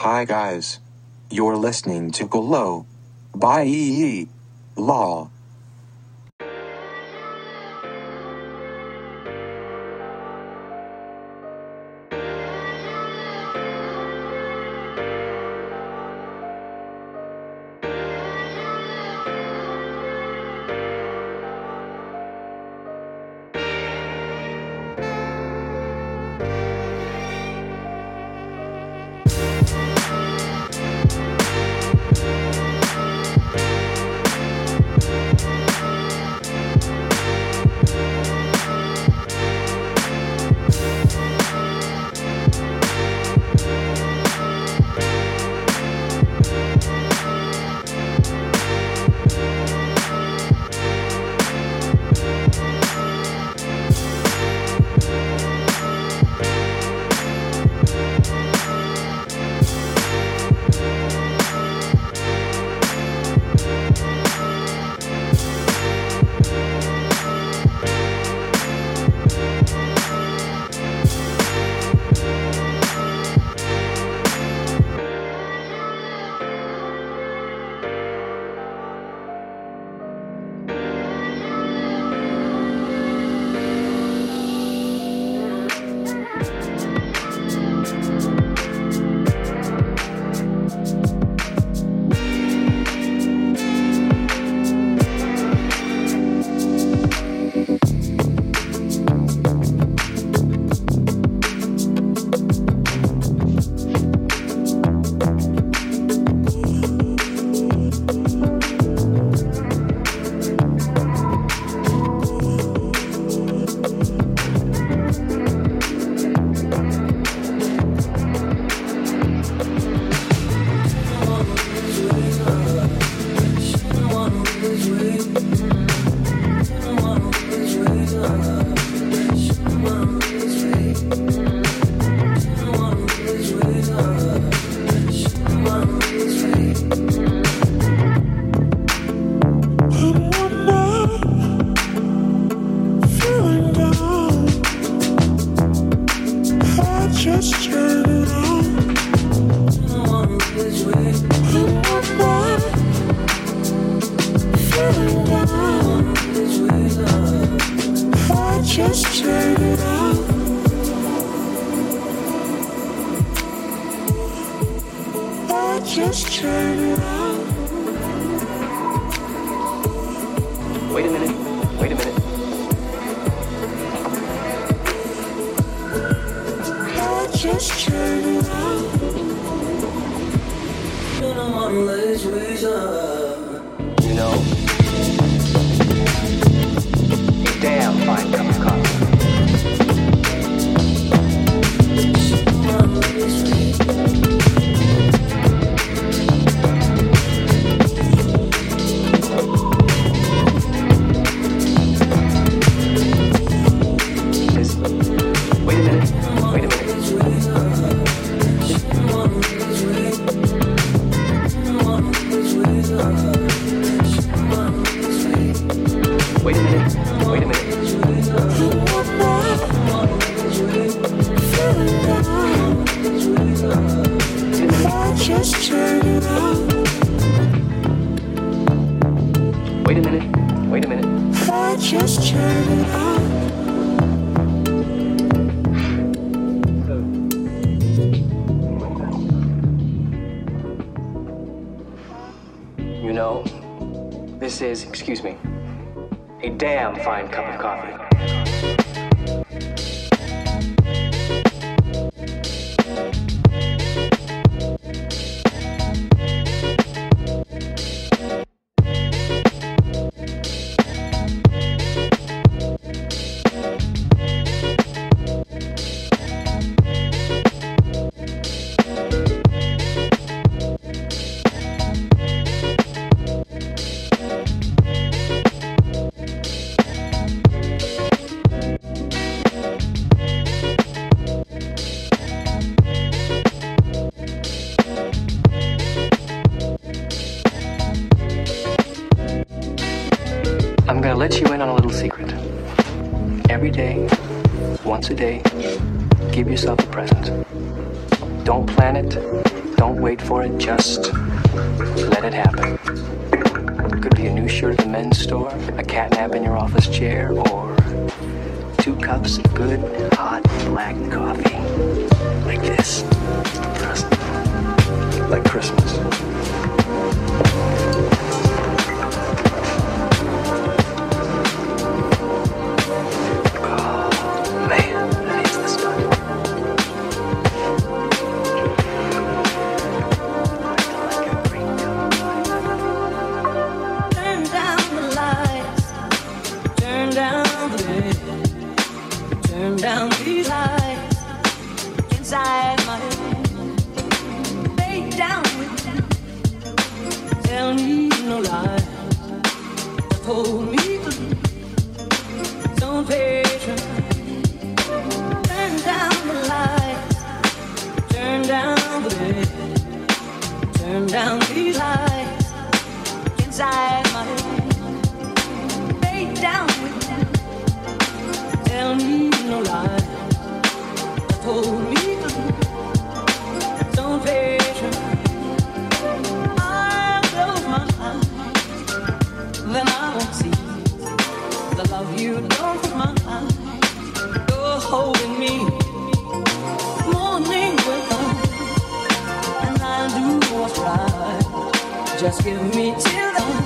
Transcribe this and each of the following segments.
Hi guys. You're listening to Golo. Bye. Law. just turn it around. wait. a damn fine cup of coffee. today, give yourself a present. Don't plan it, don't wait for it, just let it happen. It could be a new shirt at the men's store, a cat nap in your office chair, or two cups of good, hot, black coffee. Like this. Like Christmas. Bed. Turn down these lights inside my head. Lay down with me. Tell me no lies. Hold me close. Don't patient. Turn down the lights. Turn down the bed. Turn down these lights inside my head. Lay down with me. Tell me no lie. Just hold me. Don't patient. I'll close my eyes. Then I won't see the love you don't put my eyes. You're holding me. Morning will come, and I'll do what's right. Just give me till dawn.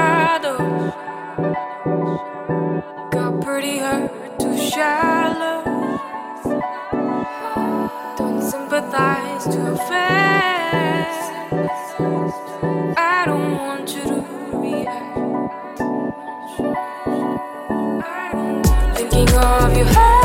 shadows. Got pretty hurt, too shallow. Don't sympathize too fast. I don't want you to react. Thinking of you.